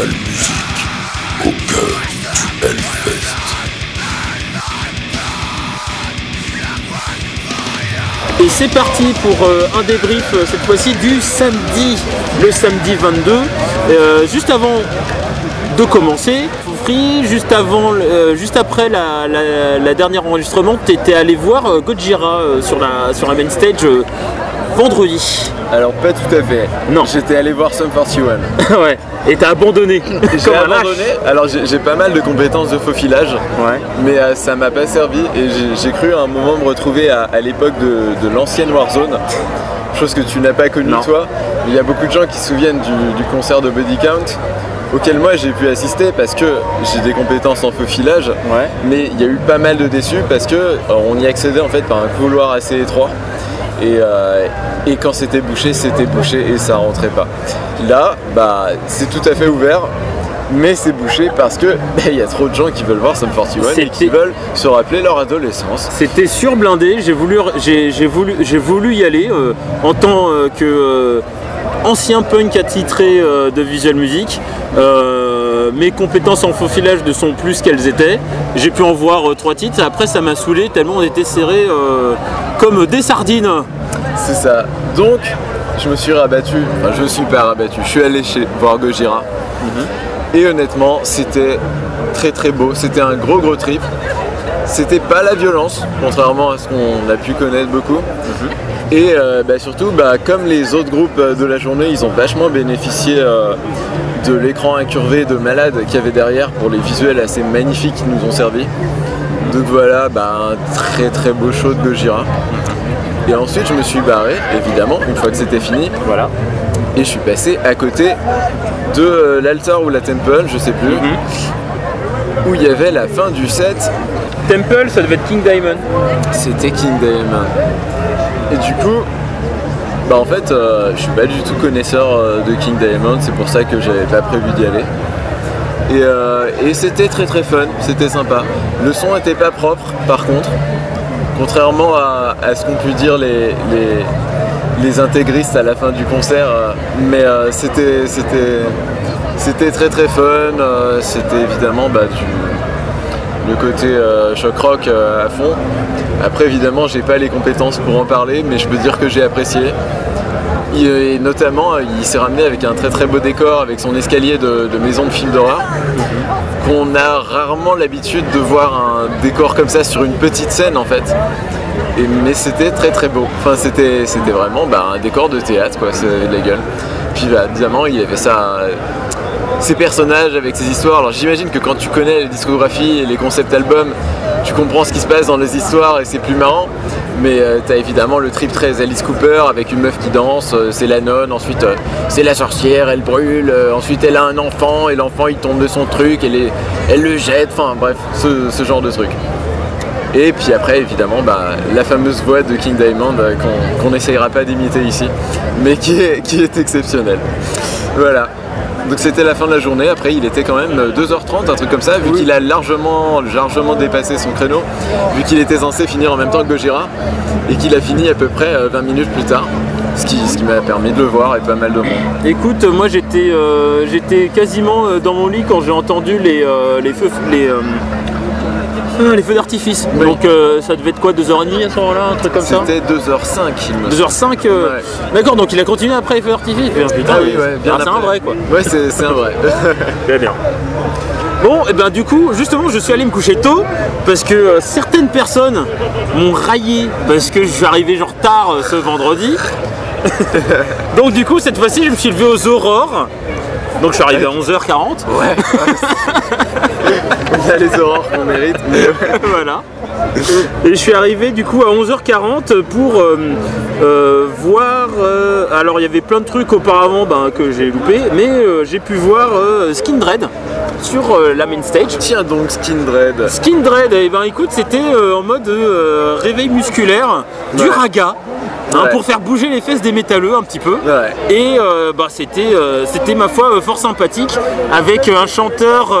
Au cœur du. Et c'est parti pour euh, un débrief euh, cette fois-ci du samedi, le samedi 22. Euh, juste avant de commencer, juste avant, juste après la, dernière enregistrement, tu étais allé voir euh, Gojira sur la sur la main stage vendredi. Alors pas tout à fait. Non. J'étais allé voir Sum 41. ouais. Et t'as abandonné. J'ai abandonné. Alors j'ai pas mal de compétences de faux filage, Ouais. mais euh, ça m'a pas servi et j'ai- cru à un moment me retrouver à, à l'époque de, de l'ancienne Warzone. Chose que tu n'as pas connue toi. Il y a beaucoup de gens qui se souviennent du, du concert de Body Count auquel moi j'ai pu assister parce que j'ai des compétences en faux filage. Ouais. Mais il y a eu pas mal de déçus parce que euh, on y accédait en fait par un couloir assez étroit. Et, euh, et quand c'était bouché, c'était bouché et ça rentrait pas. Là, bah, c'est tout à fait ouvert, mais c'est bouché parce que bah, il y a trop de gens qui veulent voir Sum 41 et qui veulent se rappeler leur adolescence. C'était surblindé, j'ai voulu, j'ai, j'ai voulu, j'ai voulu y aller euh, en tant euh, que ancien punk attitré de visual music. Euh, mes compétences en faux filage ne sont plus qu'elles étaient. J'ai pu en voir euh, trois titres. Après, ça m'a saoulé tellement on était serrés euh, comme des sardines. C'est ça. Donc, je me suis rabattu, enfin, je me suis pas rabattu, je suis allé chez voir Gojira. Et honnêtement, c'était très très beau. C'était un gros gros trip. C'était pas la violence, contrairement à ce qu'on a pu connaître beaucoup. Et euh, bah, surtout, bah, comme les autres groupes euh, de la journée, ils ont vachement bénéficié euh, de l'écran incurvé de malade qu'il y avait derrière pour les visuels assez magnifiques qui nous ont servi. Donc voilà, bah, un très très beau show de Gojira. Et ensuite, je me suis barré, évidemment, une fois que c'était fini, Voilà. et je suis passé à côté de euh, l'altar ou la temple, je sais plus, où il y avait la fin du set, Temple, ça devait être King Diamond. c'était King Diamond. Et du coup, bah en fait, euh, je suis pas du tout connaisseur euh, de King Diamond, c'est pour ça que j'avais pas prévu d'y aller. Et, euh, et c'était très très fun, c'était sympa. Le son était pas propre, par contre, contrairement à, ce qu'ont pu dire les, intégristes à la fin du concert, mais c'était c'était très très fun. c'était évidemment bah, du, le côté choc rock à fond. Après évidemment j'ai pas les compétences pour en parler mais je peux dire que j'ai apprécié. Il- Et notamment euh, il s'est ramené avec un très très beau décor avec son escalier de, maison de film d'horreur qu'on a rarement l'habitude de voir un décor comme ça sur une petite scène en fait. Mais c'était très très beau. Enfin c'était vraiment bah, un décor de théâtre quoi, c'est de la gueule. Puis bah, évidemment il y avait ça. euh, ces personnages avec ces histoires. Alors j'imagine que quand tu connais les discographies et les concepts albums, tu comprends ce qui se passe dans les histoires et c'est plus marrant. Mais euh, t'as évidemment le trip très Alice Cooper avec une meuf qui danse, euh, c'est la nonne, ensuite euh, c'est la sorcière, elle brûle, ensuite elle a un enfant et l'enfant il tombe de son truc, elle, le jette, enfin bref, ce, genre de truc. Et puis après, évidemment, bah, la fameuse voix de King Diamond qu'on n'essayera pas d'imiter ici, mais qui est exceptionnelle. Voilà. Donc c'était la fin de la journée. Après, il était quand même euh, 2h30, un truc comme ça, vu qu'il a largement, largement dépassé son créneau, vu qu'il était censé finir en même temps que Gojira, et qu'il a fini à peu près euh, 20 minutes plus tard. Ce qui, ce qui m'a permis de le voir et pas mal de monde. Écoute, moi j'étais euh, j'étais quasiment euh, dans mon lit quand j'ai entendu les, euh, les feux les, euh, ah, les feux d'artifice. Oui. Donc euh, ça devait être quoi 2h30 à ce moment-là, un truc comme ça C'était 2h05, il me semble. 2h05 euh, Ouais. D'accord, donc il a continué après les feux d'artifice Putain, putain, Ah oui, ouais, bien ah, c'est un vrai quoi. Ouais, c'est un vrai. Très bien. Bon, et ben du coup, justement, je suis allé me coucher tôt parce que euh, certaines personnes m'ont raillé parce que je suis arrivé genre tard ce vendredi. Donc du coup, cette fois-ci, je me suis levé aux aurores. Donc je suis arrivé à 11h40. Ouais. On a les aurores qu'on mérite. voilà. Et je suis arrivé du coup à 11h40 pour euh, euh, voir. euh, alors il y avait plein de trucs auparavant ben, que j'ai loupé, mais j'ai pu voir Skin Dread sur la main stage. Tiens donc, Skin Dread. Skin Dread, et ben écoute, c'était en mode réveil musculaire, du Ouais. raga. Hein, Ouais. pour faire bouger les fesses des métalleux un petit peu. Ouais. Et euh, bah, c'était, euh, c'était ma foi euh, fort sympathique avec un chanteur,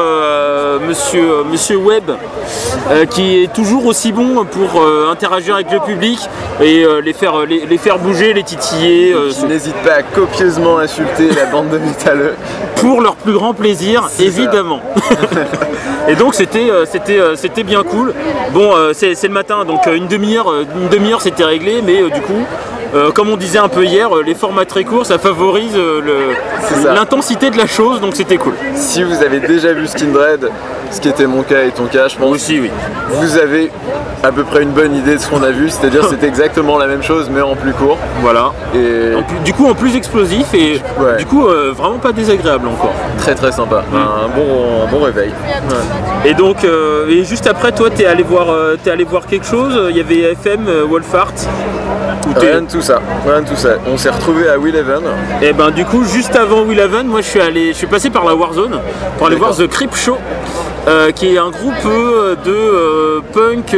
monsieur, monsieur Webb, qui est toujours aussi bon pour interagir avec le public et les, faire, les, les faire bouger, les titiller Qui n'hésite pas à copieusement insulter la bande de métalleux. pour leur plus grand plaisir, évidemment. et donc c'était, c'était, c'était bien cool. Bon, c'est, c'est le matin, donc une demi-heure, une demi-heure c'était réglé, mais du coup. Euh, comme on disait un peu hier, euh, les formats très courts, ça favorise euh, l'intensité de la chose, donc c'était cool. Si vous avez déjà vu Skindred, ce qui était mon cas et ton cas, je pense, Aussi, oui. vous avez à peu près une bonne idée de ce qu'on a vu, c'est-à-dire c'est exactement la même chose mais en plus court. Voilà. Et En plus- du coup, en plus explosif et Ouais. du coup, euh, vraiment pas désagréable encore. très très sympa. Mm. Un, bon, un bon réveil. Et donc, euh, et juste après, toi, t'es allé voir, euh, allé voir quelque chose. Il y avait FM, Wolfart. Rien de tout ça. Rien de tout ça. On s'est retrouvé à Will Even. Et ben du coup juste avant Will Haven, moi je suis allé, je suis passé par la Warzone pour aller voir. The Creep Show, euh, qui est un groupe euh, de euh, punk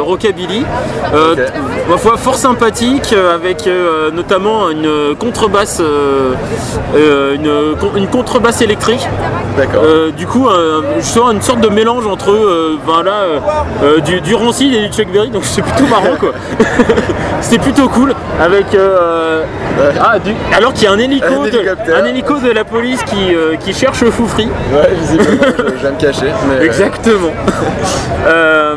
rockabilly, ma foi fort sympathique, avec notamment une contrebasse, une, con- une contrebasse électrique. D'accord. Du coup, justement une sorte de mélange entre ben là, du, du Rancid et du Chuck Berry, donc c'est plutôt marrant quoi. C'était plutôt cool avec euh, ah, du- alors qu'il y a un hélico, Un de, un hélico de la police qui, qui cherche Foufri. Ouais, visiblement, je, je vais me cacher. Mais, Exactement. Euh,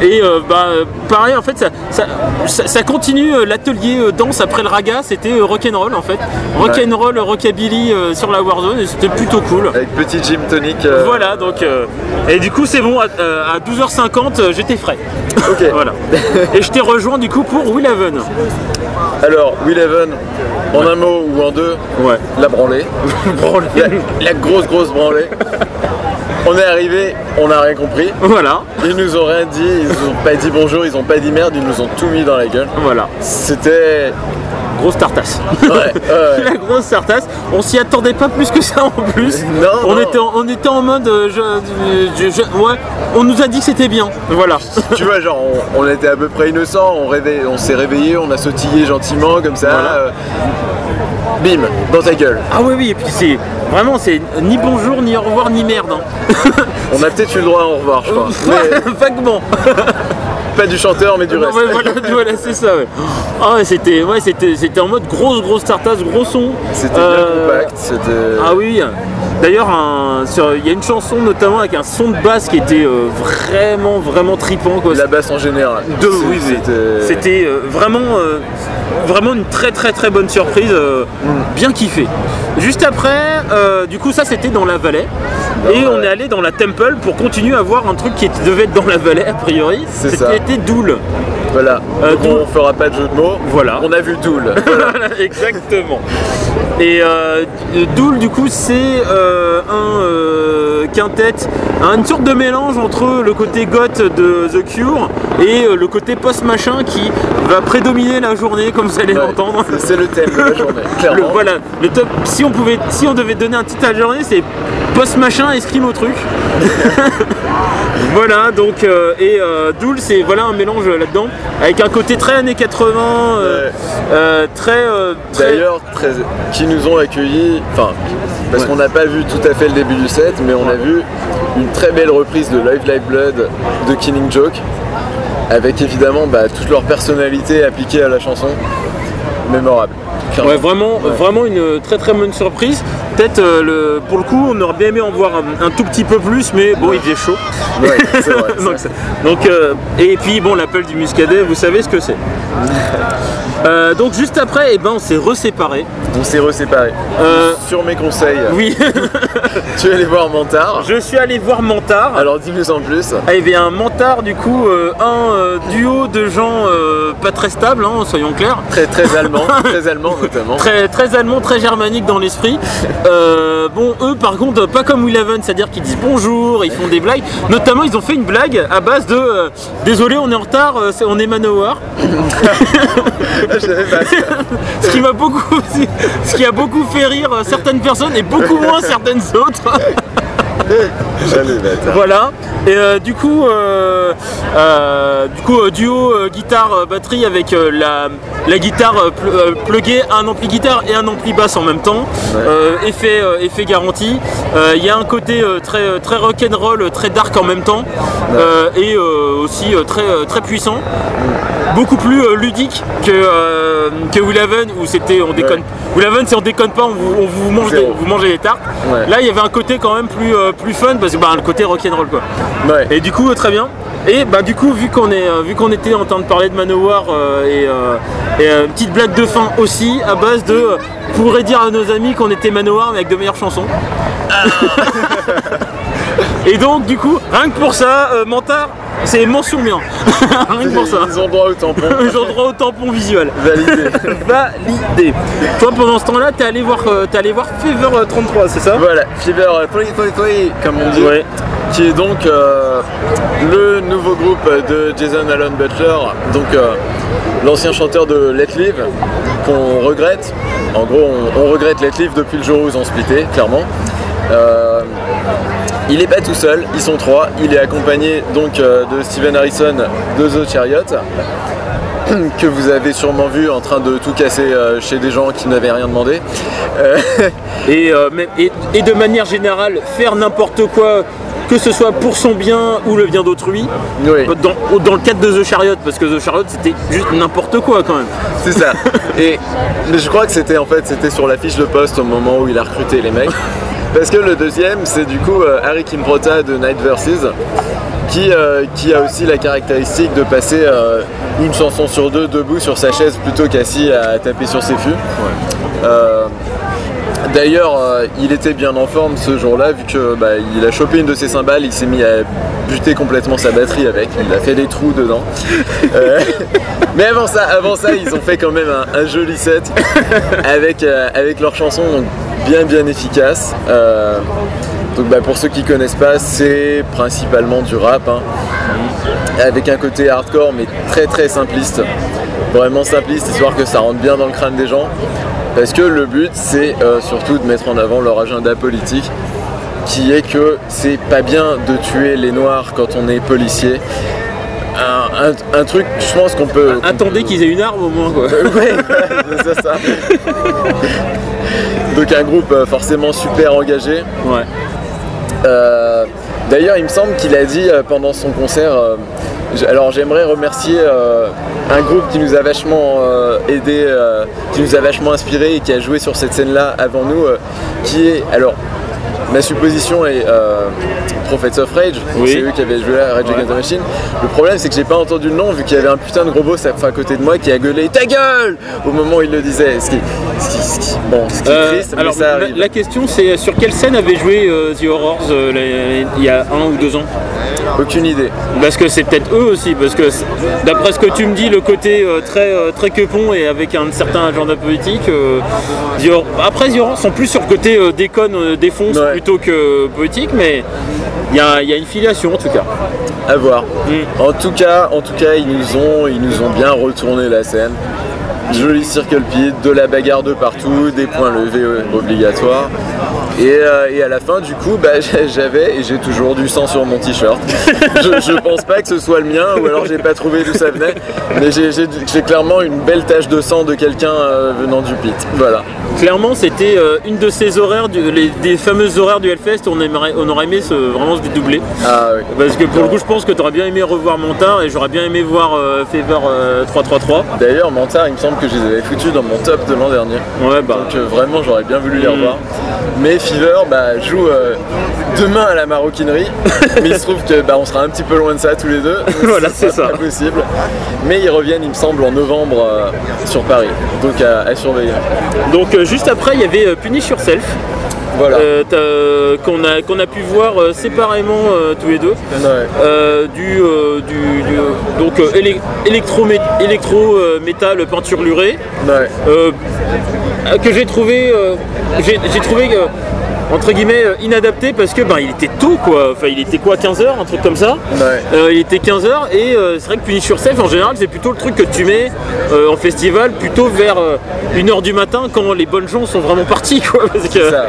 et euh, bah, euh, pareil, en fait, ça, ça, ça- ça continue euh, l'atelier euh, danse après le raga. C'était euh, rock'n'roll en fait. Rock'n'roll, rockabilly euh, sur la Warzone et c'était plutôt cool. Avec petit gym tonic. euh, Voilà, donc. euh, et du coup, c'est bon, à, euh, à 12h50, euh, j'étais frais. Ok. Voilà. Et je t'ai rejoint du coup pour Will Haven. Alors, Will Even, en un mot ou en deux, Ouais. la branlée. la, la grosse grosse branlée. On est arrivé, on n'a rien compris. Voilà. Ils nous ont rien dit, ils nous ont pas dit bonjour, ils ont pas dit merde, ils nous ont tout mis dans la gueule. Voilà. C'était. Grosse tartasse. Ouais, ouais. La grosse tartasse. On s'y attendait pas plus que ça en plus. Non, on, non. Était en, on était en mode. euh, je- je- je- ouais. On nous a dit que c'était bien. Voilà. tu vois, genre, on, on était à peu près innocents, on, s'est réveillé, on a sautillé gentiment, comme ça. Voilà. euh, bim, dans ta gueule. Ah oui, oui. Et puis c'est. Vraiment, c'est ni bonjour, ni au revoir, ni merde. hein. On a peut-être eu le droit à au revoir, je crois. Mais Vaguement. pas du chanteur, mais du Non, reste. ouais, voilà, voilà, c'est ça. Ouais. Ah ouais, c'était, ouais, c'était, c'était en mode grosse, grosse tartasse, gros son. C'était bien Euh, compact, c'était. Ah oui. D'ailleurs, il y a une chanson notamment avec un son de basse qui était euh, vraiment, vraiment tripant. Quoi. La basse en général. De- oui, c'était. C'était euh, vraiment, vraiment une très très très bonne surprise, Mm. bien kiffé. Juste après, euh, du coup ça c'était dans la vallée, Dans et on est allé dans la temple pour continuer à voir un truc qui devait être dans la vallée a priori. C'était Doul. Voilà. Euh, Donc, on fera pas de jeu de mots. Voilà. On a vu Doul. Voilà, exactement. Et euh, Doul, du coup, c'est euh, un euh, quintet, un- une sorte de mélange entre le côté goth de The Cure et euh, le côté post-machin qui va prédominer la journée, comme vous allez Ouais, l'entendre. c'est- le thème de la journée, Le- voilà, le top. Si on pouvait, si on devait donner un titre à la journée, c'est post-machin et scream au truc. voilà, donc euh, et euh, Doul, c'est voilà un mélange là-dedans avec un côté très années 80, euh, euh, très, très- D'ailleurs, très- qui nous ont accueillis, enfin, parce qu'on n'a pas vu tout à fait le début du set, mais on a vu une très belle reprise de Live Live Blood de Killing Joke, avec évidemment bah, toute leur personnalité appliquée à la chanson, mémorable. Ouais, vraiment, vraiment une très très bonne surprise. Peut-être euh, le, pour le coup, on aurait bien aimé en voir un, un tout petit peu plus, mais bon, il faisait chaud. Ouais, c'est vrai. donc, ça- donc, euh, et puis bon, l'appel du muscadet, vous savez ce que c'est. Euh, donc juste après, eh ben, on s'est reséparés. On s'est reséparés. Euh, Sur mes conseils, oui, tu es allé voir Mantard. je suis allé voir Mantard. Alors dis-nous en plus. Ah, il y avait un Mantard, du coup, euh, un duo de gens pas très stables, hein, soyons clairs. Très très allemand, très allemand notamment. Très, très allemand, très germanique dans l'esprit. Bon, eux par contre, pas comme Eleven, c'est-à-dire qu'ils disent bonjour, ils font des blagues. Notamment, ils ont fait une blague à base de Désolé, on est en retard, on est Manowar. Je savais pas ça. Ce qui m'a beaucoup, ce qui a beaucoup fait rire certaines personnes et beaucoup moins certaines autres. Voilà. Et euh, du coup, euh, euh, du coup duo guitare batterie avec la, la guitare pl- pluguée un ampli guitare et un ampli basse en même temps. Effet, effet garanti. Il y a un côté très très rock and roll, très dark en même temps et aussi très très puissant. Beaucoup plus euh, ludique que euh, que où c'était on déconne. Will Haven c'est on déconne pas, on vous, on vous mange des, vous mangez des tartes. Ouais. Là il y avait un côté quand même plus euh, plus fun parce que bah, le côté rock and roll quoi. Ouais. Et du coup, euh, très bien. Et bah du coup, vu qu'on est, vu qu'on était en train de parler de Manowar euh, et, et, une petite blague de fin aussi, à base de, pourrait dire à nos amis qu'on était Manowar mais avec de meilleures chansons. et donc du coup, rien que pour ça, Mentard, c'est mention bien. rien que pour ça. Ils ont droit au tampon. Ils ont droit au tampon visuel. Validé. Validé. Toi, pendant ce temps-là, t'es allé voir, euh, allé voir Fever euh, 33, c'est ça? Voilà, Fever euh, Poi Poi Poi, comme on dit, Ouais. qui est donc euh, le nouveau groupe de Jason Allen Butler, donc euh, l'ancien chanteur de Let Live, qu'on regrette. En gros, on, on regrette Let Live depuis le jour où ils ont splitté, clairement. Euh, il n'est pas tout seul, ils sont trois. Il est accompagné donc euh, de Steven Harrison de The Chariot, que vous avez sûrement vu en train de tout casser euh, chez des gens qui n'avaient rien demandé. Euh, et, euh, même- et, et de manière générale faire n'importe quoi que ce soit pour son bien ou le bien d'autrui oui. dans, dans le cadre de The Chariot parce que The Chariot c'était juste n'importe quoi quand même C'est ça. Et mais je crois que c'était en fait c'était sur la fiche de poste au moment où il a recruté les mecs. Parce que le deuxième, c'est du coup euh, Harry Kimprota de Night Versus, qui, euh, qui a aussi la caractéristique de passer euh, une chanson sur deux debout sur sa chaise plutôt qu'assis à taper sur ses fûts. Euh, D'ailleurs, euh, il était bien en forme ce jour-là, vu que bah, il a chopé une de ses cymbales, il s'est mis à buter complètement sa batterie avec, il a fait des trous dedans. Euh, mais avant ça, avant ça, ils ont fait quand même un, un joli set avec, euh, avec leurs chansons donc bien bien efficaces. Euh, donc bah, pour ceux qui connaissent pas, c'est principalement du rap, hein, avec un côté hardcore mais très très simpliste. Vraiment simpliste, histoire que ça rentre bien dans le crâne des gens. Parce que le but, c'est euh, surtout de mettre en avant leur agenda politique, qui est que c'est pas bien de tuer les noirs quand on est policier. Un, un- un truc, je pense qu'on peut. attendez peut- qu'ils aient une arme au moins quoi Ouais, c'est ça. Donc un groupe euh, forcément super engagé. ouais Euh, D'ailleurs, il me semble qu'il a dit euh, pendant son concert. Alors, j'aimerais remercier euh, un groupe qui nous a vachement euh, aidé, euh, qui nous a vachement inspiré et qui a joué sur cette scène-là avant nous, qui est alors. Ma supposition est Prophets of Rage, Oui. c'est eux qui avaient joué à Rage Against the Machine. Le problème c'est que j'ai pas entendu le nom vu qu'il y avait un putain de gros boss à, côté de moi qui a gueulé Ta gueule au moment où il le disait. Ce qui, ce qui- ce qui- bon, ce qui est triste, mais ça la, arrive. la question c'est sur quelle scène avait joué The Horrors il y a un ou deux ans? Aucune idée. Parce que c'est peut-être eux aussi, parce que d'après ce que tu me dis, le côté euh, très, euh, très quepon et avec un certain agenda politique, euh, après Horrors sont plus sur le côté euh, déconne, défonce Ouais. plutôt que politique, mais il y a, il y a une filiation en tout cas. À voir. Mm. En tout cas, en tout cas, ils nous ont, ils nous ont bien retourné la scène. Joli circle pit, de la bagarre de partout, des points levés obligatoires. Et, euh, et à la fin, du coup, bah, j'avais et j'ai toujours du sang sur mon t-shirt. je, je pense pas que ce soit le mien, ou alors j'ai pas trouvé d'où ça venait. Mais j'ai- clairement une belle tache de sang de quelqu'un euh, venant du pit. Voilà. Clairement, c'était euh, une de ces horaires, du- les, des fameuses horaires du Hellfest, on, aimerait, on aurait aimé se, vraiment se dédoubler. Ah oui. Parce que pour le coup, je pense que tu aurais bien aimé revoir Montard et j'aurais bien aimé voir euh, Fever euh, 333. D'ailleurs, Mantard, il me semble que je les avais foutus dans mon top de l'an dernier. Ouais, bah. Donc vraiment j'aurais bien voulu les Mm. revoir. Mais Fever bah, joue euh, demain à la maroquinerie. mais il se trouve que bah, on sera un petit peu loin de ça tous les deux. Voilà, Ce c'est ça. Pas possible. Mais ils reviennent, il me semble, en novembre euh, sur Paris. Donc à, à surveiller. Donc euh, juste après, il y avait Punish Yourself. Voilà. euh, qu'on a, qu'on a pu voir euh, séparément euh, tous les deux. Ouais. Du, du, du- donc élec- électro, mé- électro métal peinture lurée Ouais. que j'ai trouvé j'ai j'ai trouvé que entre guillemets euh, inadapté parce que ben il était tôt quoi. Enfin il était quoi 15h, un truc comme ça. Ouais. Euh, il était 15h et euh, c'est vrai que Punish Yourself en général c'est plutôt le truc que tu mets euh, en festival plutôt vers 1h du matin quand les bonnes gens sont vraiment partis quoi. Parce que- Ça,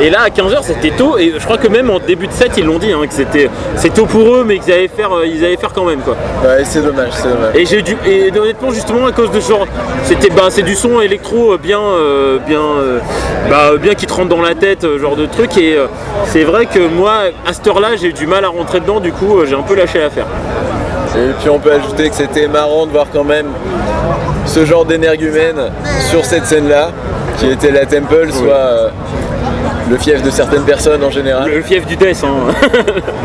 ouais. Et là à 15h c'était tôt et je crois que même en début de set ils l'ont dit hein, que c'était c'est tôt pour eux mais qu'ils allaient faire ils allaient faire quand même quoi. Ouais, c'est dommage, c'est dommage. Et j'ai dû et honnêtement justement à cause de ce genre c'était bah c'est du son électro bien bien bah, bien qui te rentre dans la tête genre de truc et euh, c'est vrai que moi à cette heure-là j'ai eu du mal à rentrer dedans du coup euh, j'ai un peu lâché l'affaire. Et puis on peut ajouter que c'était marrant de voir quand même ce genre d'énergumène sur cette scène-là, qui était la Temple, soit euh, le fief de certaines personnes en général, Le fief du death hein.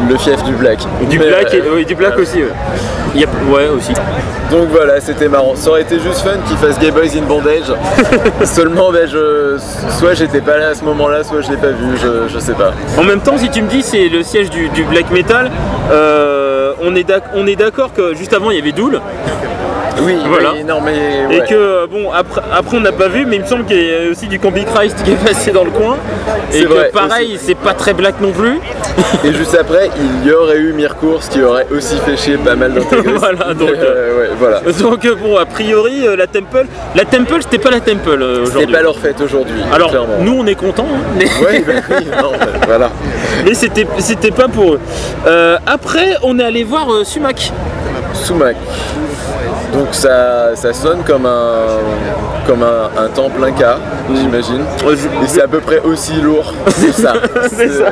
le fief du black. du Mais, black et, euh, oui, du black aussi. Ouais. Il y a- ouais aussi. Donc voilà, c'était marrant. Ça aurait été juste fun qu'ils fassent Gay Boys in Bondage. Seulement, ben, je, soit j'étais pas là à ce moment-là, soit je l'ai pas vu, je, je sais pas. En même temps, si tu me dis c'est le siège du, du black metal, euh, on est d'ac- on est d'accord que juste avant il y avait Dool Oui, Voilà. oui, non mais. et que euh, bon après, après on n'a pas vu, mais il me semble qu'il y a aussi du Combi Christ qui est passé dans le coin et que vrai, pareil c'est pas très black non plus. Et juste après, il y aurait eu Mircours qui aurait aussi fait chier pas mal d'intégristes. Voilà, donc, euh, ouais, voilà. Donc euh, bon a priori euh, la Temple, la Temple c'était pas la Temple euh, C'est aujourd'hui. pas leur fête aujourd'hui. Alors clairement. nous on est contents, hein, mais, Ouais, bah oui, non, bah, voilà. mais c'était c'était pas pour eux. Euh, après on est allé voir euh, Sumac. Sumac. Donc ça, ça sonne comme un, comme un, un temple inca, j'imagine. Euh, je- Et c'est à peu près aussi lourd que ça. C'est ça.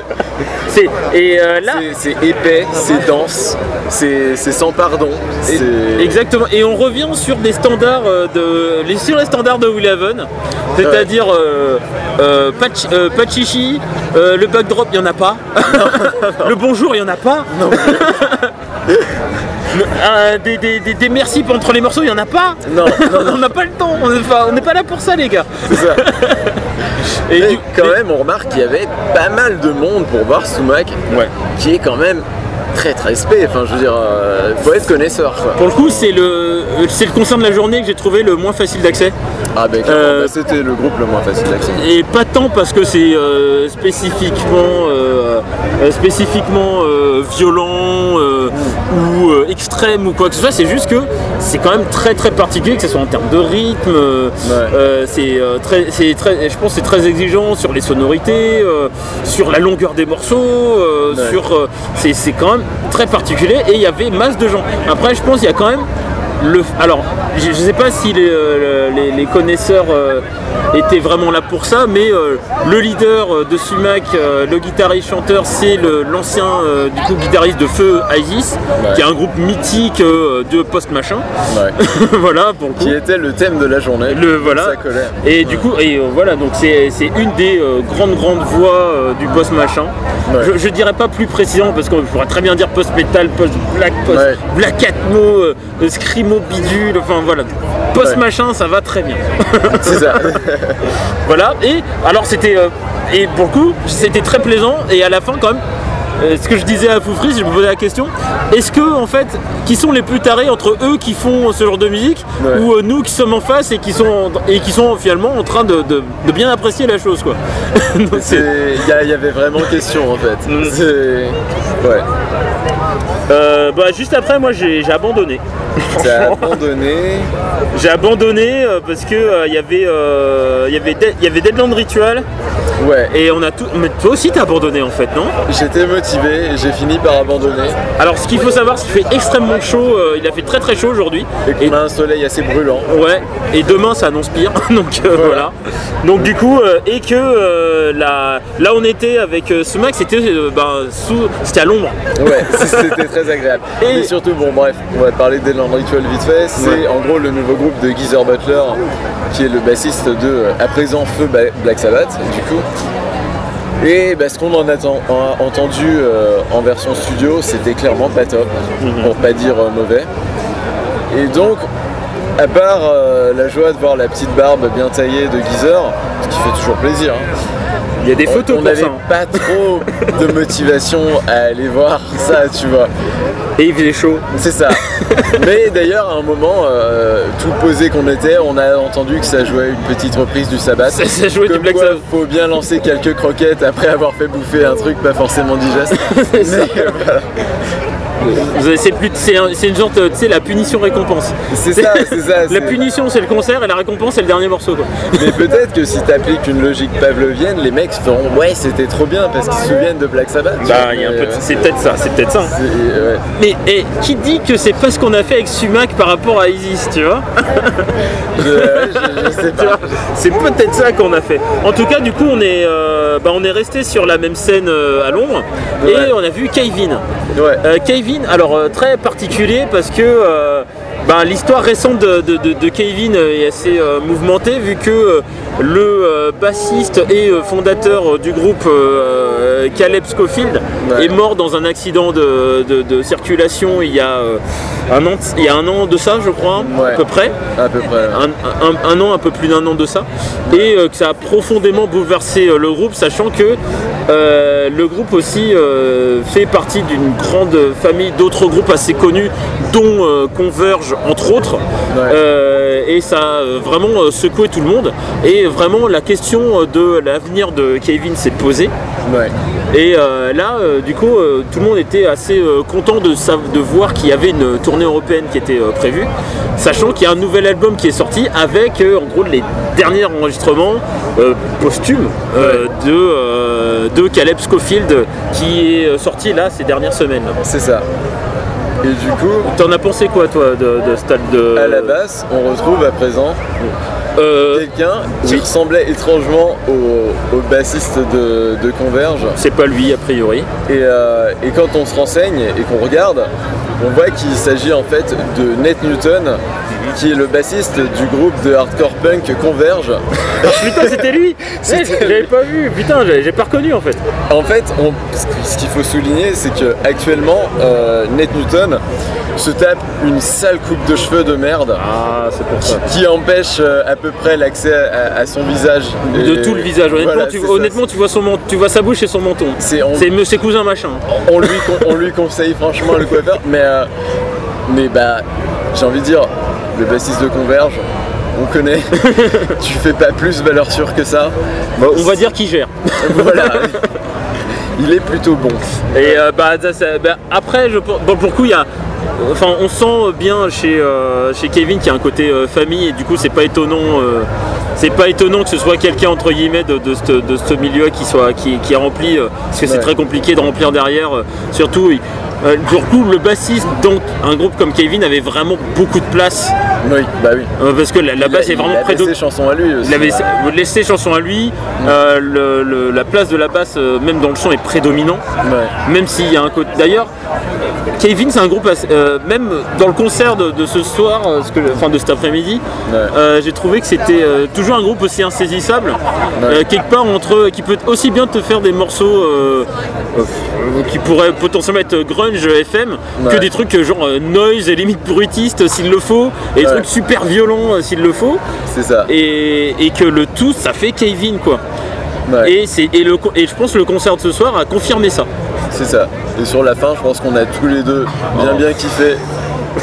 C'est et euh, là C'est épais, c'est dense, c'est sans pardon. Exactement. Et on revient sur des standards euh, de les sur les standards de Willhaven, c'est-à-dire euh, euh, chi- euh, pas de chichi, euh, le backdrop il y en a pas, le bonjour il y en a pas. Euh, des, des, des- des merci entre les morceaux, il y en a pas. Non, non, non. on n'a pas le temps. On n'est pas, là pour ça, les gars. C'est ça. Et Mais du- quand même, on remarque qu'il y avait pas mal de monde pour voir Sumac, Ouais. qui est quand même très très spé. Enfin, je veux dire, euh, faut être connaisseur. Quoi. Pour le coup, c'est le, c'est le concert de la journée que j'ai trouvé le moins facile d'accès. Ah, ben, Euh, bah, c'était le groupe le moins facile d'accès. Et pas tant parce que c'est euh, spécifiquement, spécifiquement violent euh, ou euh, extrême ou quoi que ce soit, c'est juste que c'est quand même très très particulier, que ce soit en termes de rythme, euh, euh, c'est très, c'est très, je pense c'est très exigeant sur les sonorités, sur la longueur des morceaux, Ouais. sur, c'est, c'est quand même très particulier et il y avait masse de gens. Après je pense qu'il y a quand même le, alors, je ne sais pas si les, euh, les- les connaisseurs euh, étaient vraiment là pour ça, mais euh, le leader de Sumac, le guitariste chanteur, c'est l'ancien du coup guitariste de Feu Isis, Ouais. qui est un groupe mythique de post machin. Ouais. voilà pour le coup. qui était le thème de la journée. Le voilà. Collait. Et du coup, et voilà, donc c'est une des grandes grandes voix du post machin. Je, je dirais pas plus précisément parce qu'on pourrait très bien dire post metal, post black, post black atmo, euh, euh, bidule, enfin voilà. Post machin, ça va très bien. C'est ça. voilà. Et alors c'était euh, et pour le coup, c'était très plaisant et à la fin quand même. euh, ce que je disais à Foufris, je me posais la question est-ce que en fait, qui sont les plus tarés entre eux qui font ce genre de musique Ouais. ou euh, nous qui sommes en face et qui sont et qui sont finalement en train de, de- de bien apprécier la chose quoi. Il y, avait vraiment question en fait. Mm. Ouais. Euh, bah, juste après, moi j'ai abandonné. Abandonné. J'ai abandonné euh, parce que euh, il y avait euh, il y avait il y avait Deadland Ritual Ouais. et on a tout. Mais toi aussi t'as abandonné en fait, non? J'étais motivé et j'ai fini par abandonner. Alors ce qu'il faut savoir, c'est qu'il fait extrêmement chaud. euh, il a fait très très chaud aujourd'hui. Et qu'on a un soleil assez brûlant. Ouais, et demain ça annonce pire, donc euh, voilà. Donc du coup, euh, et que euh, là, là on était avec euh, ce mec, c'était euh, ben, sous, c'était à l'ombre. Ouais, c'était très agréable. Et- Et surtout, bon, bref, on va parler d'Elan Ritual vite fait. C'est Ouais. en gros le nouveau groupe de Geezer Butler, qui est le bassiste de euh, à présent Feu Black Sabbath, du coup. Et bah, ce qu'on en a, ten- a entendu euh, en version studio, c'était clairement pas top, pour pas dire euh, mauvais. Et donc, à part euh, la joie de voir la petite barbe bien taillée de Geezer, ce qui fait toujours plaisir, hein, Il y a des photos on pour n'avait ça. hein. pas trop de motivation à aller voir ça, tu vois. Et il faisait chaud. C'est ça. Mais d'ailleurs, à un moment, euh, tout posé qu'on était, on a entendu que ça jouait une petite reprise du sabbat. Ça, ça jouait du Black Sabbath. faut bien lancer quelques croquettes après avoir fait bouffer un truc pas forcément digeste. Mais, voilà. C'est plus- une sorte, tu sais, la punition récompense. C'est ça, c'est ça. La punition c'est le concert et la récompense c'est le dernier morceau. Quoi. Mais peut-être que si t'appliques une logique pavlovienne, les mecs feront ouais c'était trop bien parce qu'ils se souviennent de Black Sabbath. tu Bah, vois, il y a un mais, peu de- c'est peut-être ça, c'est peut-être ça. hein. ouais. Mais et, qui dit que c'est pas ce qu'on a fait avec Sumac par rapport à Isis, tu vois? Je, je- je sais Tu vois, pas. C'est peut-être ça qu'on a fait. En tout cas, du coup, on est, euh, bah, on est resté sur la même scène euh, à Londres Ouais. et on a vu Kevin. Ouais. Euh, Kevin, alors euh, très particulier parce que euh, bah, l'histoire récente de, de- de- de Kevin est assez euh, mouvementée vu que euh, le euh, bassiste et euh, fondateur euh, du groupe Caleb Scofield Ouais. est mort dans un accident de, de- de circulation il y, a, un an, il y a un an de ça je crois Ouais. à peu près À peu près. ouais. un, un- un an, un peu plus d'un an de ça, et que ça a profondément bouleversé le groupe, sachant que euh, le groupe aussi euh, fait partie d'une grande famille d'autres groupes assez connus, dont euh, Converge entre autres, et ça a vraiment secoué tout le monde, et vraiment la question euh, de l'avenir de Kevin s'est posée. Ouais. Et euh, là, euh, du coup, euh, tout le monde était assez content de, de voir qu'il y avait une tournée européenne qui était prévue, sachant qu'il y a un nouvel album qui est sorti avec, en gros, les derniers enregistrements posthumes de, de Caleb Scofield qui est sorti là ces dernières semaines. C'est ça. Et du coup, T'en as pensé quoi, toi, de, de ce stade de. à la basse, on retrouve à présent Euh, quelqu'un qui oui. ressemblait étrangement au, au bassiste de, de Converge. c'est pas lui, a priori. Et, euh, et quand on se renseigne et qu'on regarde, on voit qu'il s'agit en fait de Nate Newton, qui est le bassiste du groupe de hardcore punk Converge. Putain, c'était lui Ouais, J'avais pas vu, putain, j'ai pas reconnu en fait. En fait, on- ce qui- ce qu'il faut souligner, c'est que actuellement, euh, Nate Newton se tape une sale coupe de cheveux de merde. Ah, c'est pour ça. qui empêche euh, à peu près l'accès à, à son visage. De Et- tout le visage. Honnêtement, Voilà, tu, ça. tu, vois son tu vois sa bouche et son menton. C'est- ses cousins machin. on, lui, con- on lui conseille franchement le coiffeur, mais, euh, mais bah, j'ai envie de dire, le bassiste de Converge, on connaît, tu fais pas plus valeur sûre que ça. On va dire qui gère. Voilà. Il est plutôt bon. Et euh, bah, ça- bah, après, je, bon, pour le coup, il y a. Enfin, on sent bien chez, euh, chez Kevin qu'il y a un côté euh, famille et du coup, c'est pas étonnant. euh, c'est pas étonnant que ce soit quelqu'un entre guillemets de, de ce de ce milieu qui soit qui, qui est rempli euh, parce que c'est Ouais. très compliqué de remplir derrière. surtout, il- pour le coup, le bassiste dans un groupe comme Kevin avait vraiment beaucoup de place Oui, bah oui. euh, parce que la, la il, est vraiment il a près de à lui aussi. Il avait laissé chanson à lui, euh, le- le- la place de la basse, euh, même dans le chant, est prédominant. Ouais. Même s'il y a un côté. D'ailleurs, Kevin, c'est un groupe, assez- euh, même dans le concert de, de ce soir, euh, ce que- enfin de cet après-midi, Ouais. euh, j'ai trouvé que c'était euh, toujours un groupe aussi insaisissable, euh, quelque part entre, qui peut aussi bien te faire des morceaux euh, euh, qui pourraient potentiellement être grunge FM, que des trucs euh, genre euh, noise et limite bruitiste s'il le faut, et des Ouais. trucs super violents euh, s'il le faut C'est ça. et, et que le tout ça fait Kevin quoi Ouais. et, c'est, et, le, et je pense que le concert de ce soir a confirmé ça C'est ça. Et sur la fin, je pense qu'on a tous les deux bien bien kiffé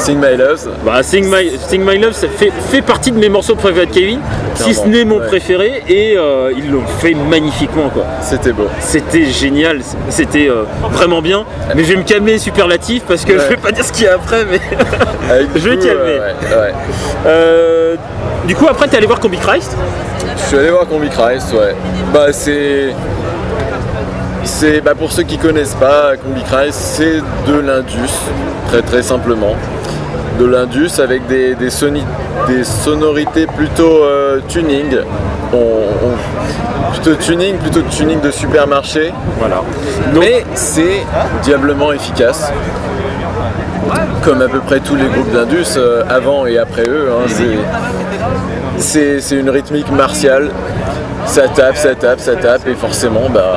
Sing My Love. bah, Sing, My, Sing My Love ça fait, fait partie de mes morceaux préférés de Kevin si ce n'est mon ouais. préféré et euh, ils l'ont fait magnifiquement quoi C'était beau. c'était génial c'était euh, vraiment bien mais je vais me calmer superlatif parce que Ouais. je vais pas dire ce qu'il y a après mais Je vais coup, calmer. euh, ouais, du coup après t'es allé voir Combi Christ? Je suis allé voir Combi Christ, ouais. Bah c'est. C'est bah, pour ceux qui connaissent pas Combi Christ, c'est de l'Indus, très très simplement. De l'Indus avec des, des, soni- des sonorités plutôt euh, tuning. On- on- plutôt tuning, plutôt tuning de supermarché. voilà Mais c'est diablement efficace. Comme à peu près tous les groupes d'Indus, euh, avant et après eux. hein, c'est une rythmique martiale. Ça tape, ça tape, ça tape, et forcément, bah,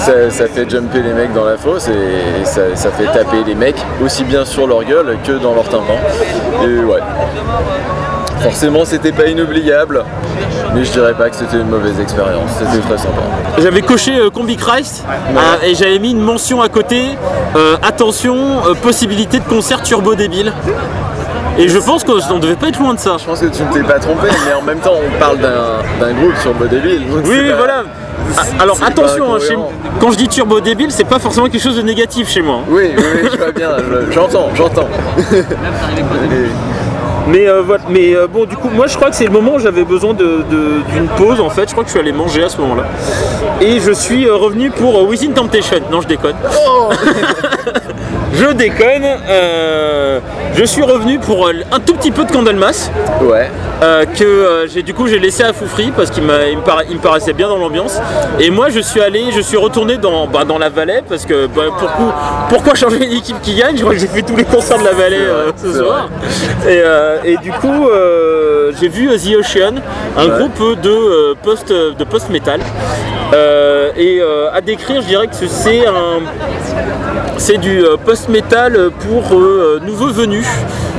ça, ça fait jumper les mecs dans la fosse et ça, ça fait taper les mecs aussi bien sur leur gueule que dans leur tympan. Et ouais. forcément c'était pas inoubliable, mais je dirais pas que c'était une mauvaise expérience, c'était très sympa. J'avais coché euh, Combi Christ euh, et j'avais mis une mention à côté. euh, attention, euh, possibilité de concert turbo débile. Et je pense qu'on devait pas être loin de ça. Je pense que tu ne t'es pas trompé, mais en même temps on parle d'un groupe sur Bodeville. Oui, oui, pas- voilà. Ah, Alors attention, hein, chez- quand je dis turbo débile, c'est pas forcément quelque chose de négatif chez moi. hein. Oui, oui, oui, je vois bien, je- j'entends, j'entends. Mais, euh, voilà. Mais euh, bon, du coup, moi je crois que c'est le moment où j'avais besoin d'une pause en fait. Je crois que je suis allé manger à ce moment-là. Et je suis euh, revenu pour Within Temptation. Non, je déconne. je déconne. Je suis revenu pour euh, un tout petit peu de Candlemas. Ouais, euh, que euh, j'ai du coup j'ai laissé à Foufri parce qu'il me, para- il me paraissait bien dans l'ambiance. Et moi je suis allé je suis retourné dans, bah, dans la vallée parce que bah, pourquoi, pourquoi changer une équipe qui gagne? Je crois que j'ai fait tous les concerts de la vallée euh, ce soir. et, et du coup j'ai vu The Ocean un Ouais. groupe de post de post metal et à décrire je dirais que c'est un c'est du euh, post-metal pour euh, nouveaux venus.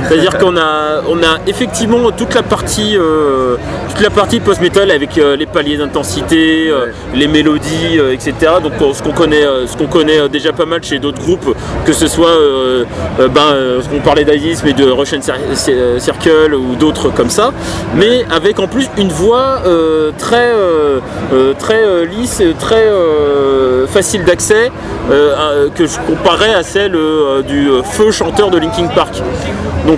C'est-à-dire qu'on a, on a effectivement toute la partie, euh, toute la partie post-metal avec euh, les paliers d'intensité, euh, Ouais. les mélodies, etc. Donc ce qu'on connaît, ce qu'on connaît déjà pas mal chez d'autres groupes, que ce soit, ben, ce qu'on parlait d'Isis, mais de Russian Cir- Cir- Circle ou d'autres comme ça, mais avec en plus une voix très, très lisse, très facile d'accès, que je comparais à celle du feu chanteur de Linkin Park. Donc,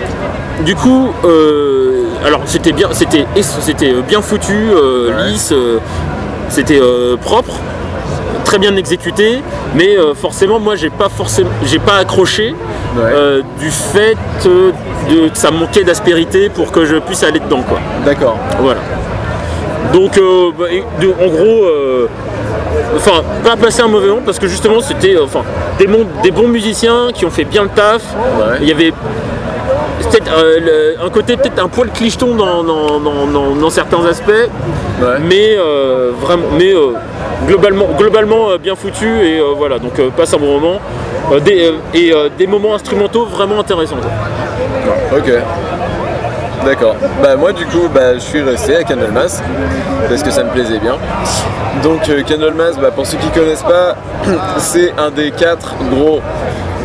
du coup, euh, alors c'était bien, c'était c'était euh, bien foutu, euh, Ouais. lisse, euh, c'était propre, très bien exécuté, mais forcément moi j'ai pas forcément, j'ai pas accroché ouais. du fait de que ça manquait d'aspérité pour que je puisse aller dedans quoi. D'accord. Voilà. Donc, bah, de- en gros, enfin, pas passer un mauvais moment parce que justement, c'était enfin, des, bons, des bons musiciens qui ont fait bien le taf. Ouais. Il y avait peut-être euh, un côté peut-être un poil clicheton dans, dans- dans- dans- dans certains aspects, Ouais. mais euh, vraiment, mais euh, globalement, globalement bien foutu et voilà. Donc, passe un bon moment des, et des moments instrumentaux vraiment intéressants. quoi. Ok. D'accord. Bah moi du coup bah, je suis resté à Candlemas parce que ça me plaisait bien. Donc Candlemas, bah, pour ceux qui connaissent pas, c'est un des quatre gros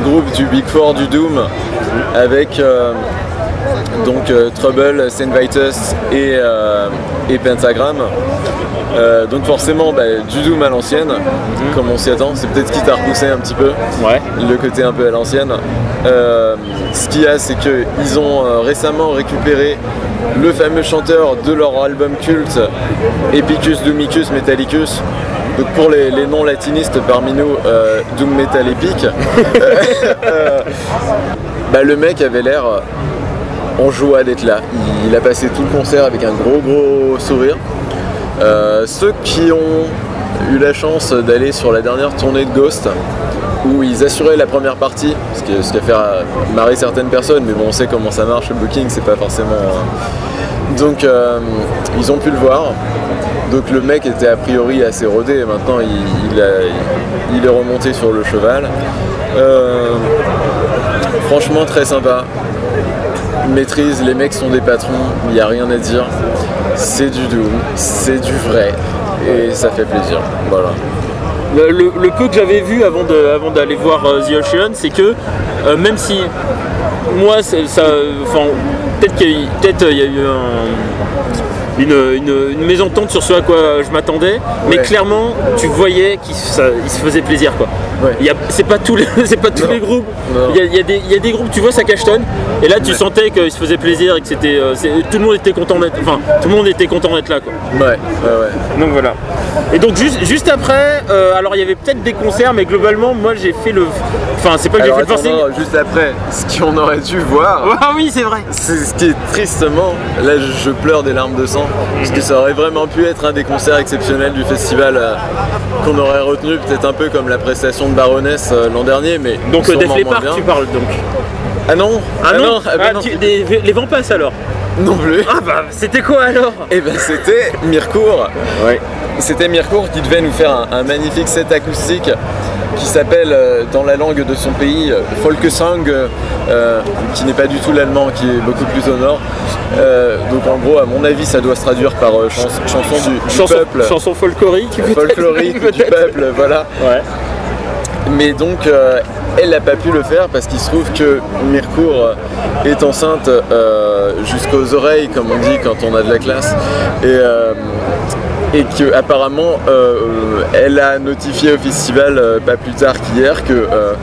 groupes du Big Four du Doom avec euh, donc euh, Trouble, Saint Vitus et, euh, et Pentagram. Euh, donc forcément bah, du Doom à l'ancienne, comme on s'y attend, c'est peut-être quitte à repousser un petit peu Ouais. le côté un peu à l'ancienne. Euh, ce qu'il y a, c'est qu'ils ont euh, récemment récupéré le fameux chanteur de leur album culte, Epicus Doomicus Metallicus. Donc pour les, non-latinistes parmi nous, euh, Doom Metal Epic. Euh, bah, le mec avait l'air euh, en joie d'être là. Il, a passé tout le concert avec un gros gros sourire. Euh, ceux qui ont eu la chance d'aller sur la dernière tournée de Ghost, où ils assuraient la première partie, ce qui, a fait euh, marrer certaines personnes, mais bon, on sait comment ça marche, le booking, c'est pas forcément. euh, Donc, euh, ils ont pu le voir. Donc, le mec était a priori assez rodé, et maintenant il, est remonté sur le cheval. Euh, franchement, très sympa. Maîtrise, les mecs sont des patrons, il n'y a rien à dire. C'est du doom, c'est du vrai, et ça fait plaisir. Voilà. Le, le- le peu que j'avais vu avant d'aller voir euh, The Ocean, c'est que euh, même si moi, ça, enfin, peut-être qu'il y a eu un- une, une- une mésentente sur ce à quoi je m'attendais, mais clairement, tu voyais qu'il ça- il se faisait plaisir, quoi. Ouais. C'est pas tous les, c'est pas tous Non. les groupes. Il y, a, y des, il y a des groupes, tu vois, ça cachetonne. Et là, tu sentais qu'il se faisait plaisir et que c'était, euh, tout le monde était content d'être, enfin, tout le monde était content d'être là, quoi. Ouais, ouais, ouais. Donc voilà. Et donc juste, juste après, euh, alors il y avait peut-être des concerts, mais globalement, moi j'ai fait le. Enfin, c'est pas que j'ai fait le forcing. non, juste après, ce qu'on aurait dû voir, Ah oui, c'est vrai. c'est ce qui est tristement, là je, je pleure des larmes de sang, parce que ça aurait vraiment pu être un des concerts exceptionnels du festival euh, qu'on aurait retenu, peut-être un peu comme la prestation de Baroness euh, l'an dernier, mais Donc sûrement Def Leppard, tu parles donc. Ah non Ah, non, ah bah Ah, non. tu- des- les vents passent alors. Non plus. Ah bah c'était quoi alors? Et ben c'était Mircourt. Ouais. C'était Mircourt qui devait nous faire un, un magnifique set acoustique qui s'appelle euh, dans la langue de son pays euh, Folkesang, euh, qui n'est pas du tout l'allemand, qui est beaucoup plus au nord. Donc en gros, à mon avis, ça doit se traduire par chans- chanson du, du chanson, peuple, chanson folklorique du peuple, voilà. Ouais. Mais donc, euh, elle n'a pas pu le faire parce qu'il se trouve que Mircourt est enceinte euh, jusqu'aux oreilles, comme on dit quand on a de la classe. Et, euh, euh, elle a notifié au festival euh, pas plus tard qu'hier que euh,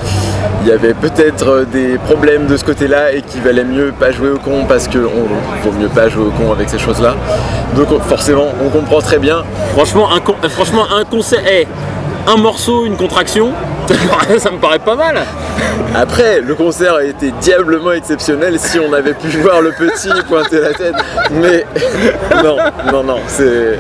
il y avait peut-être euh, des problèmes de ce côté-là et qu'il valait mieux pas jouer au con parce que on vaut mieux pas jouer au con avec ces choses-là. Donc on- forcément, on comprend très bien Franchement, un, con- euh, franchement, un concert, eh, un morceau, une contraction, ça me paraît- pas mal. Après, le concert a été diablement exceptionnel si on avait pu voir le petit pointer la tête. Mais non, non, non, c'est.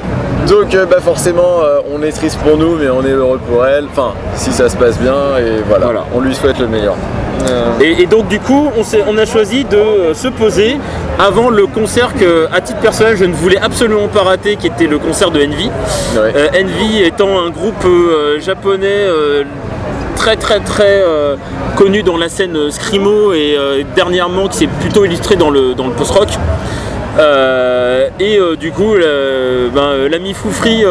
Donc, euh, bah forcément, euh, on est triste pour nous, mais on est heureux pour elle. Enfin, si ça se passe bien, et voilà, Voilà. on lui souhaite le meilleur. Et, et donc du coup, on, a choisi de euh, se poser avant le concert que, à titre personnel, je ne voulais absolument pas rater, qui était le concert de Envy. Ouais. Euh, Envy étant un groupe euh, japonais euh, très très très euh, connu dans la scène euh, screamo et euh, dernièrement qui s'est plutôt illustré dans le, dans le post-rock. Euh, et euh, du coup, ben, euh, l'ami Foufri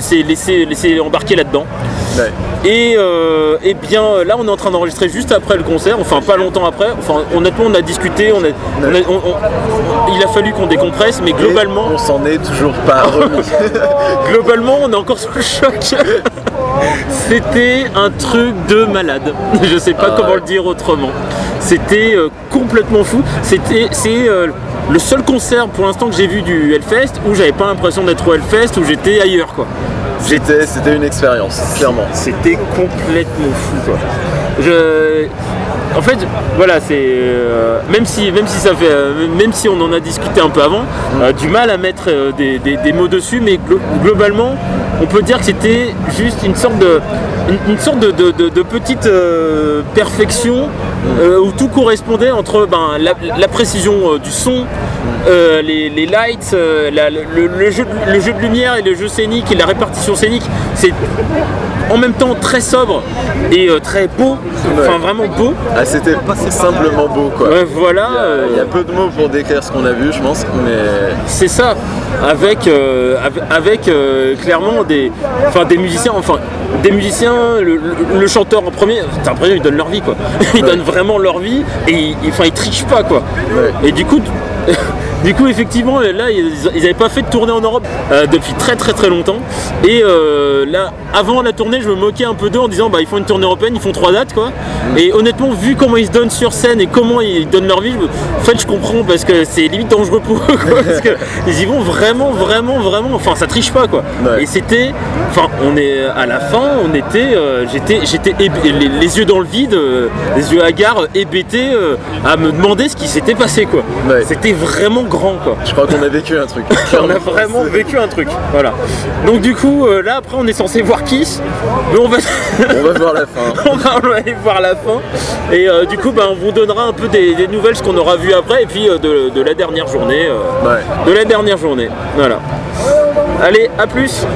s'est laissé, laissé embarquer là-dedans. Ouais. Et, euh, eh bien là on est en train d'enregistrer juste après le concert, enfin pas longtemps après, enfin honnêtement on a discuté, on a, on a- on- on- il a fallu qu'on décompresse, mais Et globalement, on s'en est toujours pas remis. globalement on est encore sous le choc. C'était un truc de malade. Je sais pas Ah comment le dire autrement. C'était euh, complètement fou. C'était c'est le seul concert pour l'instant que j'ai vu du Hellfest où j'avais pas l'impression d'être au Hellfest où j'étais ailleurs quoi. C'était c'était une expérience, clairement. C'était complètement fou quoi. Je... En fait, voilà, c'est euh, même si même si ça fait euh, même si on en a discuté un peu avant, euh, du mal à mettre des, des- mots dessus, mais glo- globalement, on peut dire que c'était juste une sorte de une, sorte de, de- de- petite perfection où tout correspondait entre ben, la, la précision du son, euh, les, les lights, euh, la- le, le jeu, de- le jeu de lumière et le jeu scénique et la répartition scénique. C'est en même temps très sobre et euh, très beau, enfin vraiment beau. Ah, c'était simplement beau, quoi. Ouais, voilà, Il y, a, il y a peu de mots pour décrire ce qu'on a vu, je pense, mais c'est ça. Avec, avec, clairement des, enfin des musiciens, enfin des musiciens, le, chanteur en premier, t'as l'impression qu'ils donnent leur vie quoi. Ils Ouais. donnent vraiment leur vie et ils, ils- enfin ils trichent pas quoi. Ouais. Et du coup, du coup effectivement là ils ils avaient pas fait de tournée en Europe euh, depuis très très très longtemps. Et euh, là avant la tournée je me moquais un peu d'eux en disant bah ils font une tournée européenne, ils font trois dates quoi. Et honnêtement vu comment ils se donnent sur scène et comment ils donnent leur vie, je en fait je comprends parce que c'est limite dangereux pour eux quoi. Parce que ils y vont vraiment vraiment vraiment, enfin ça triche pas quoi. Ouais. Et c'était, enfin on est à la fin, on était, euh, j'étais, j'étais les, les yeux dans le vide, les yeux hagards, hébétés, à me demander ce qui s'était passé quoi. Ouais. C'était vraiment grand quoi. je crois qu'on a vécu un truc. On a vraiment vécu un truc. Voilà. Donc du coup euh, là après on est censé voir Kiss, mais on va, On va voir la fin. on va on va aller voir la fin. Et euh, du coup ben, on vous donnera un peu des, des nouvelles ce qu'on aura vu après et puis euh, de, de la dernière journée. Ouais. de la dernière journée. Voilà. Allez, à plus